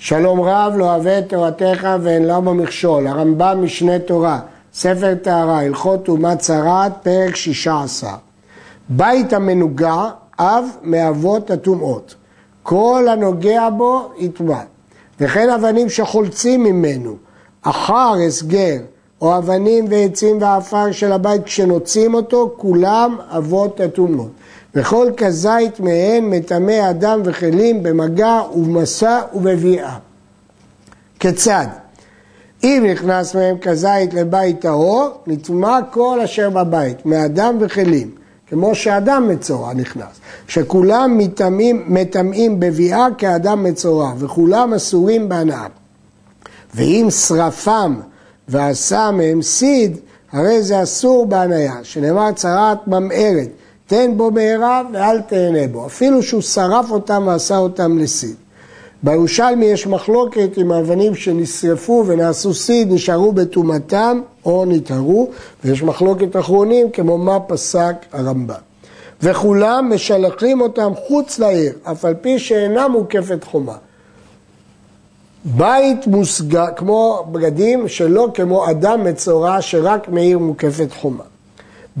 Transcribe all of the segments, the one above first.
שלום רב לא אוהב את תורתך ואין לה במכשול, הרמב"ם משנה תורה, ספר טהרה, הלכות טומאת צרת, פרק שישה עשר. בית המנוגע, אב מאבות הטומאות. כל הנוגע בו יטמע. וכן אבנים שחולצים ממנו, אחר הסגר, או אבנים ועצים ועפר של הבית כשנוצים אותו, כולם אבות הטומאות. וכל כזית מהן מטמא אדם וכלים במגע ובמסע ובביאה. כיצד? אם נכנס מהם כזית לבית טהור, נטמע כל אשר בבית, מאדם וכלים, כמו שאדם מצורע נכנס, שכולם מטמאים בביאה כאדם מצורע, וכולם אסורים בהנאה. ואם שרפם ועשה מהם סיד, הרי זה אסור בהניה, שנאמר צרת ממארת, תן בו מהרה ואל תהנה בו, אפילו שהוא שרף אותם ועשה אותם לסיד. בירושלמי יש מחלוקת אם האבנים שנשרפו ונעשו סיד נשארו בטומאתם או נטהרו, ויש מחלוקת אחרונים כמו מה פסק הרמב"ם. וכולם משלחים אותם חוץ לעיר, אף על פי שאינה מוקפת חומה. בית מוסגר, כמו בגדים שלא כמו אדם מצורע שרק מעיר מוקפת חומה.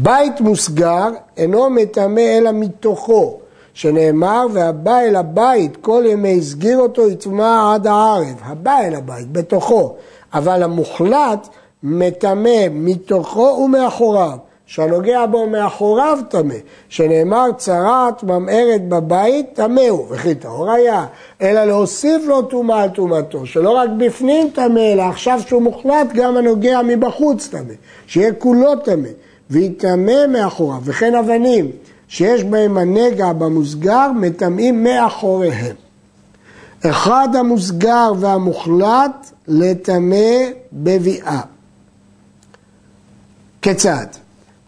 בית מוסגר אינו מטמא אלא מתוכו, שנאמר והבא אל הבית כל ימי הסגיר אותו יטמע עד הערב, הבא אל הבית, בתוכו, אבל המוחלט מטמא מתוכו ומאחוריו, שהנוגע בו מאחוריו טמא, שנאמר צרעת ממארת בבית טמא הוא, וכי טהור היה, אלא להוסיף לו טומאה על טומאתו, שלא רק בפנים טמא, אלא עכשיו שהוא מוחלט גם הנוגע מבחוץ טמא, שיהיה כולו טמא, ויטמא מאחוריו, וכן אבנים שיש בהם הנגע במוסגר מטמאים מאחוריהם. אחד המוסגר והמוחלט לטמא בביאה. כיצד?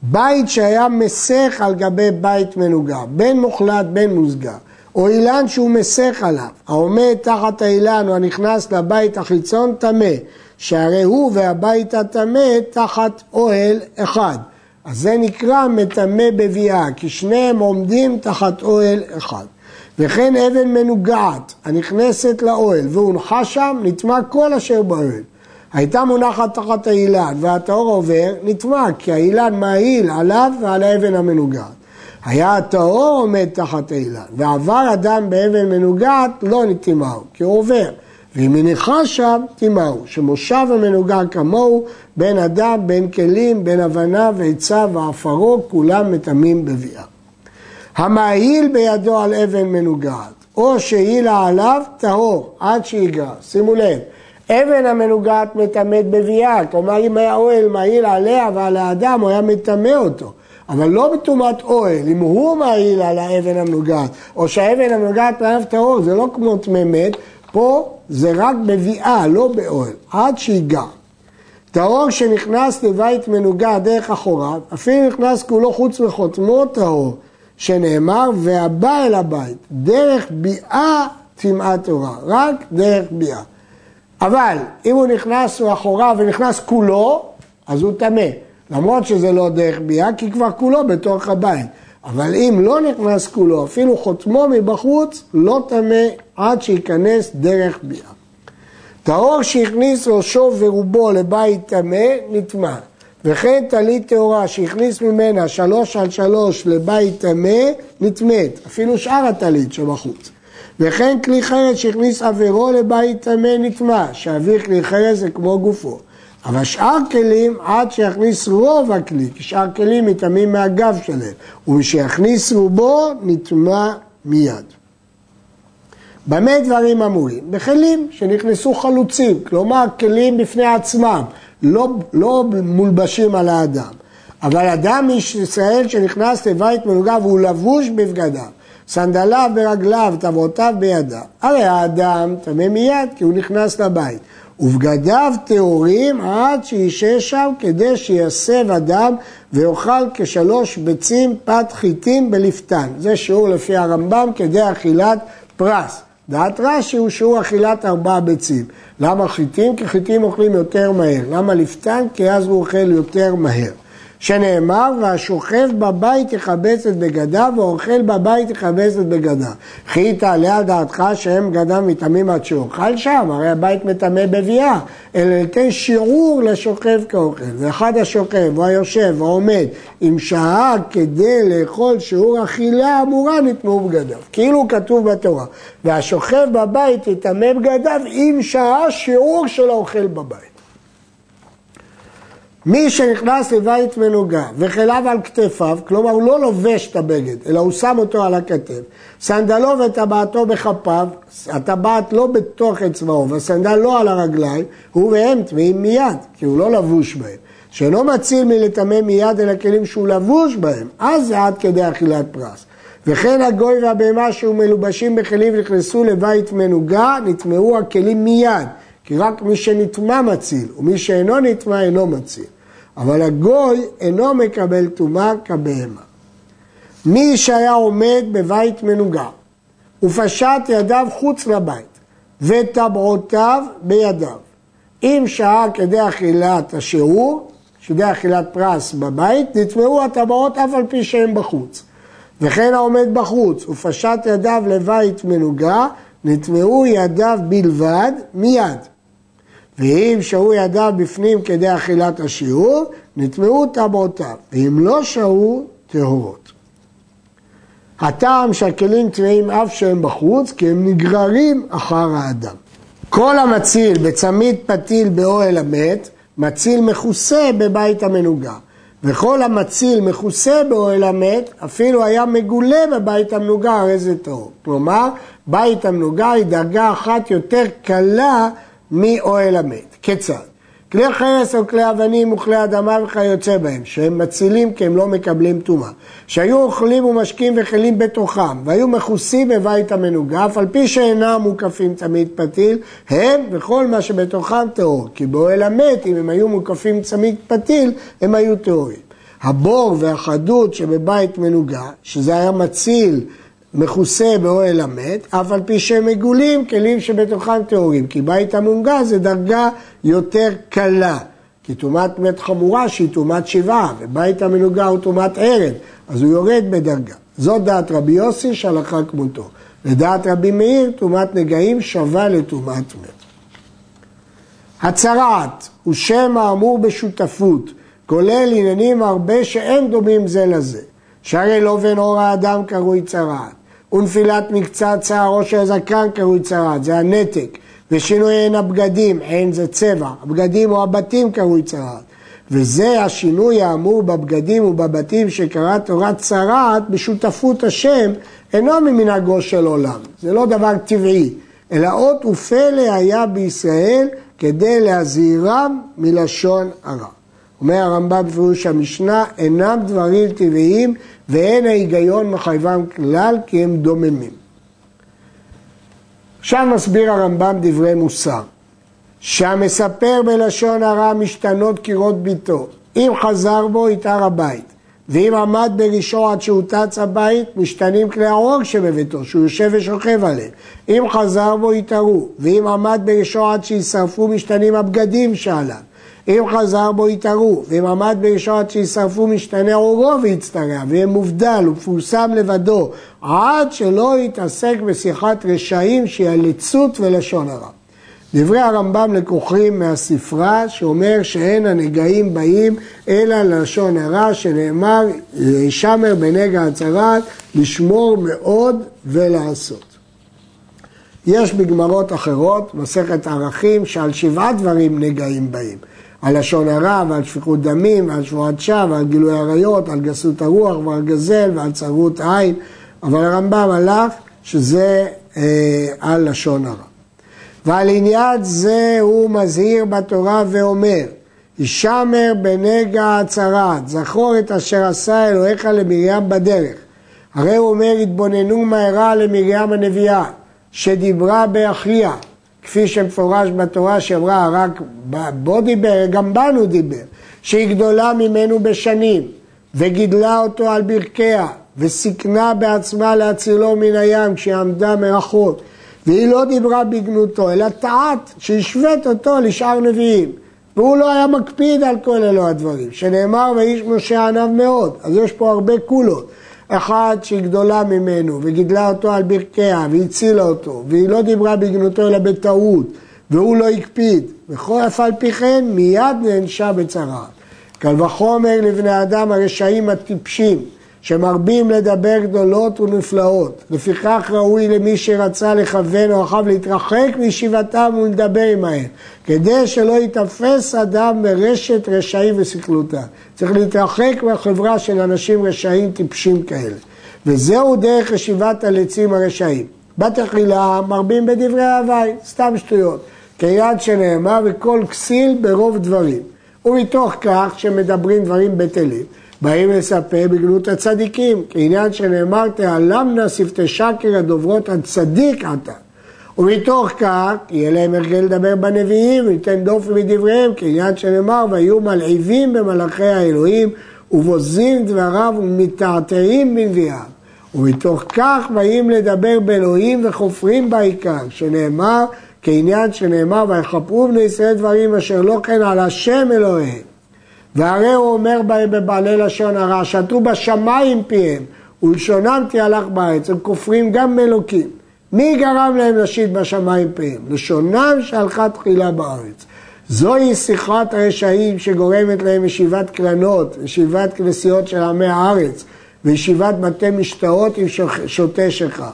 בית שהיה מסך על גבי בית מנוגר, בין מוחלט בין מוסגר, או אילן שהוא מסך עליו, העומד תחת האילן או הנכנס לבית החיצון טמא, שהרי הוא והבית הטמא תחת אוהל אחד. אז זה נקרא מטמא בביאה, כי שניהם עומדים תחת אוהל אחד. וכן אבן מנוגעת הנכנסת לאוהל והונחה שם, נטמע כל אשר באוהל. הייתה מונחת תחת האילן והטהור עובר, נטמע, כי האילן מעיל עליו ועל האבן המנוגעת. היה הטהור עומד תחת האילן, ועבר אדם באבן מנוגעת, לא נטמעו, כי הוא עובר. ואם מניחה שם, תימהו, שמושב המנוגע כמוהו, בין אדם, בין כלים, בין הבנה ועצה ועפרו, כולם מטמאים בביאה. המעיל בידו על אבן מנוגעת, או שהעילה עליו, טהור, עד שיגרע. שימו לב, אבן המנוגעת מטמאת בביאה, כלומר אם היה אוהל מעיל עליה ועל האדם, הוא היה מטמא אותו. אבל לא בטומאת אוהל, אם הוא מעיל על האבן המנוגעת, או שהאבן המנוגעת מעליו טהור, זה לא כמו טמא מת, פה זה רק בביאה, לא באוהל, עד שיגע. טהור שנכנס לבית מנוגע דרך אחוריו, אפילו נכנס כולו חוץ מחותמו טהור, שנאמר, והבא אל הבית, דרך ביאה טמאת תורה, רק דרך ביאה. אבל אם הוא נכנס אחוריו ונכנס כולו, אז הוא טמא. למרות שזה לא דרך ביאה, כי כבר כולו בתוך הבית. אבל אם לא נכנס כולו, אפילו חותמו מבחוץ, לא טמא עד שייכנס דרך ביאה. טהור שהכניס ראשו ורובו לבית טמא, נטמע. וכן טלית טהורה שהכניס ממנה שלוש על שלוש לבית טמא, נטמאת, אפילו שאר הטלית שבחוץ. וכן כלי חרס שהכניס עבירו לבית טמא נטמע, שאוויר כלי חרס זה כמו גופו. אבל שאר כלים עד שיכניס רוב הכלי, כי שאר כלים מטמאים מהגב שלהם, ומשיכניס רובו נטמע מיד. במה דברים אמורים? בכלים שנכנסו חלוצים, כלומר כלים בפני עצמם, לא, לא מולבשים על האדם. אבל אדם איש ישראל שנכנס לבית מנוגע והוא לבוש בבגדיו, סנדליו ברגליו, תברותיו בידיו. הרי האדם טמא מיד כי הוא נכנס לבית. ובגדיו טהורים עד שישב שם כדי שיסב אדם ויאכל כשלוש ביצים פת חיטים בלפתן. זה שיעור לפי הרמב"ם כדי אכילת פרס. דעת רש"י הוא שיעור אכילת ארבעה ביצים. למה חיטים? כי חיטים אוכלים יותר מהר. למה לפתן? כי אז הוא אוכל יותר מהר. שנאמר, והשוכב בבית יכבס את בגדיו, והאוכל בבית יכבס את בגדיו. וכי תעלה דעתך שהם בגדם מטמאים עד שאוכל שם? הרי הבית מטמא בביאה, אלא ייתן שיעור לשוכב כאוכל. ואחד השוכב, או היושב, או עומד, אם שהה כדי לאכול שיעור אכילה אמורה, נטמאו בגדיו. כאילו כתוב בתורה, והשוכב בבית יטמא בגדיו, אם שהה שיעור של האוכל בבית. מי שנכנס לבית מנוגה וכליו על כתפיו, כלומר הוא לא לובש את הבגד, אלא הוא שם אותו על הכתף, סנדלו וטבעתו בכפיו, הטבעת לא בתוך אצבעו והסנדל לא על הרגליים, הוא והם טמאים מיד, כי הוא לא לבוש בהם. שאינו מציל מלטמא מיד אלא כלים שהוא לבוש בהם, אז זה עד כדי אכילת פרס. וכן הגוי והבהמה שהיו מלובשים בכלים ונכנסו לבית מנוגה, נטמאו הכלים מיד. כי רק מי שנטמע מציל, ומי שאינו נטמע אינו מציל. אבל הגוי אינו מקבל טומאה כבהמה. מי שהיה עומד בבית מנוגה ופשט ידיו חוץ לבית וטבעותיו בידיו, אם שעה כדי אכילת השיעור, כדי אכילת פרס בבית, נטמעו הטבעות אף על פי שהם בחוץ. וכן העומד בחוץ ופשט ידיו לבית מנוגה, נטמעו ידיו בלבד מיד. ואם שהו ידיו בפנים כדי אכילת השיעור, נטמעו טבעותיו, ואם לא שהו, טהורות. הטעם שהכלים טמאים אף שהם בחוץ, כי הם נגררים אחר האדם. כל המציל בצמיד פתיל באוהל המת, מציל מכוסה בבית המנוגה. וכל המציל מכוסה באוהל המת, אפילו היה מגולה בבית המנוגה, הרי זה טהור. כלומר, בית המנוגה היא דרגה אחת יותר קלה מאוהל המת. כיצד? כלי חרס או כלי אבנים וכלי אדמה וכיוצא בהם, שהם מצילים כי הם לא מקבלים טומאה, שהיו אוכלים ומשקים וכלים בתוכם, והיו מכוסים בבית המנוגה, אף על פי שאינם מוקפים צמית פתיל, הם וכל מה שבתוכם טהור, כי באוהל המת, אם הם היו מוקפים צמית פתיל, הם היו טהורים. הבור והחדות שבבית מנוגה, שזה היה מציל מכוסה באוהל המת, אף על פי שהם מגולים, כלים שבתוכם טהורים. כי בית המונגה זה דרגה יותר קלה. כי טומאת מת חמורה שהיא טומאת שבעה, ובית המנוגה הוא טומאת ערד, אז הוא יורד בדרגה. זאת דעת רבי יוסי שהלכה כמותו. לדעת רבי מאיר, טומאת נגעים שווה לטומאת מת. הצרעת הוא שם האמור בשותפות, כולל עניינים הרבה שאין דומים זה לזה. שהרי לא בן אור האדם קרוי צרעת. ונפילת מקצת שערו של הזקן קרוי צרת, זה הנתק, ושינויין הבגדים, אין זה צבע, הבגדים או הבתים קרוי צרת. וזה השינוי האמור בבגדים ובבתים שקרא תורת צרת בשותפות השם, אינו ממנהגו של עולם, זה לא דבר טבעי, אלא אות ופלא היה בישראל כדי להזהירם מלשון הרע. אומר הרמב"ם בפירוש המשנה, אינם דברים טבעיים ואין ההיגיון מחייבם כלל כי הם דוממים. עכשיו מסביר הרמב"ם דברי מוסר, שהמספר בלשון הרע משתנות קירות ביתו, אם חזר בו יתר הבית, ואם עמד בראשו עד שהוטץ הבית, משתנים כלי האור שבביתו, שהוא יושב ושוכב עליהם. אם חזר בו יתרו, ואם עמד בראשו עד שישרפו, משתנים הבגדים שעליו. אם חזר בו יתערו, ואם עמד בראשו עד שישרפו משתנה עורו ויצטרע, ויהיה מובדל ופורסם לבדו, עד שלא יתעסק בשיחת רשעים שהיא הליצות ולשון הרע. דברי הרמב"ם לקוחים מהספרה שאומר שאין הנגעים באים אלא ללשון הרע שנאמר ישמר בנגע הצרת לשמור מאוד ולעשות. יש בגמרות אחרות, מסכת ערכים, שעל שבעה דברים נגעים באים. על לשון הרע ועל שפיכות דמים ועל שבועת שווא ועל גילוי עריות, על גסות הרוח ועל גזל ועל צרות עין, אבל הרמב"ם הלך שזה אה, על לשון הרע. ועל עניין זה הוא מזהיר בתורה ואומר, הישמר בנגע הצרת, זכור את אשר עשה אלוהיך למרים בדרך. הרי הוא אומר, התבוננו מהרה למרים הנביאה, שדיברה באחיה, כפי שמפורש בתורה שאמרה רק בו דיבר, גם בנו דיבר, שהיא גדולה ממנו בשנים, וגידלה אותו על ברכיה, וסיכנה בעצמה להצילו מן הים כשהיא עמדה מרחוק, והיא לא דיברה בגנותו, אלא טעת שהשווית אותו לשאר נביאים. והוא לא היה מקפיד על כל אלו הדברים, שנאמר ואיש משה עניו מאוד, אז יש פה הרבה קולות. אחת שהיא גדולה ממנו וגידלה אותו על ברכיה והצילה אותו והיא לא דיברה בגנותו אלא בטעות והוא לא הקפיד וכל אף על פי כן מיד נענשה בצרה. קל וחומר לבני אדם הרשעים הטיפשים שמרבים לדבר גדולות ונפלאות. לפיכך ראוי למי שרצה לכוון אורחיו להתרחק מישיבתם ולדבר עמהם, כדי שלא ייתפס אדם ברשת רשעים וסכלותה. צריך להתרחק מהחברה של אנשים רשעים טיפשים כאלה. וזהו דרך ישיבת הלצים הרשעים. בתחילה מרבים בדברי ההוואי, סתם שטויות. כיד שנאמר וכל כסיל ברוב דברים. ומתוך כך שמדברים דברים בטלים. באים לספר בגנות הצדיקים, כעניין שנאמר תעלמנה שפתי שקר הדוברות הצדיק עתה. ומתוך כך יהיה להם הרגל לדבר בנביאים וניתן דופי מדבריהם, כעניין שנאמר ויהיו מלעיבים במלאכי האלוהים ובוזים דבריו ומתעתעים בנביאיו. ומתוך כך באים לדבר באלוהים וחופרים בעיקר, שנאמר כעניין שנאמר ויכפרו בני ישראל דברים אשר לא כן על השם אלוהיהם. והרי הוא אומר בהם בבעלי לשון הרע, שתו בשמיים פיהם, ולשונם תהלך בארץ, הם כופרים גם מאלוקים. מי גרם להם לשית בשמיים פיהם? לשונם שהלכה תחילה בארץ. זוהי שיחת הרשעים שגורמת להם ישיבת קרנות, ישיבת כנסיות של עמי הארץ, וישיבת בתי משתאות עם שוטה שלך.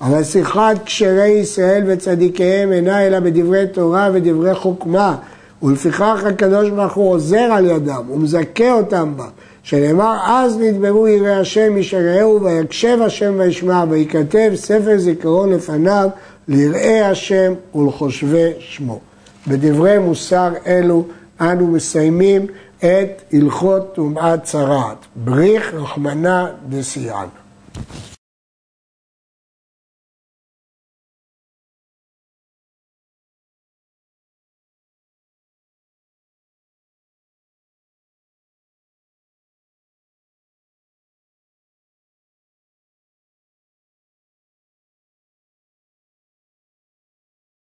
אבל שיחת כשרי ישראל וצדיקיהם אינה אלא בדברי תורה ודברי חוכמה, ולפיכך הקדוש ברוך הוא עוזר על ידם ומזכה אותם בה, שנאמר אז נדברו יראי השם ישרעהו ויקשב השם וישמע וייכתב ספר זיכרון לפניו ליראי השם ולחושבי שמו. בדברי מוסר אלו אנו מסיימים את הלכות טומאת צרעת, בריך רחמנא דסיען.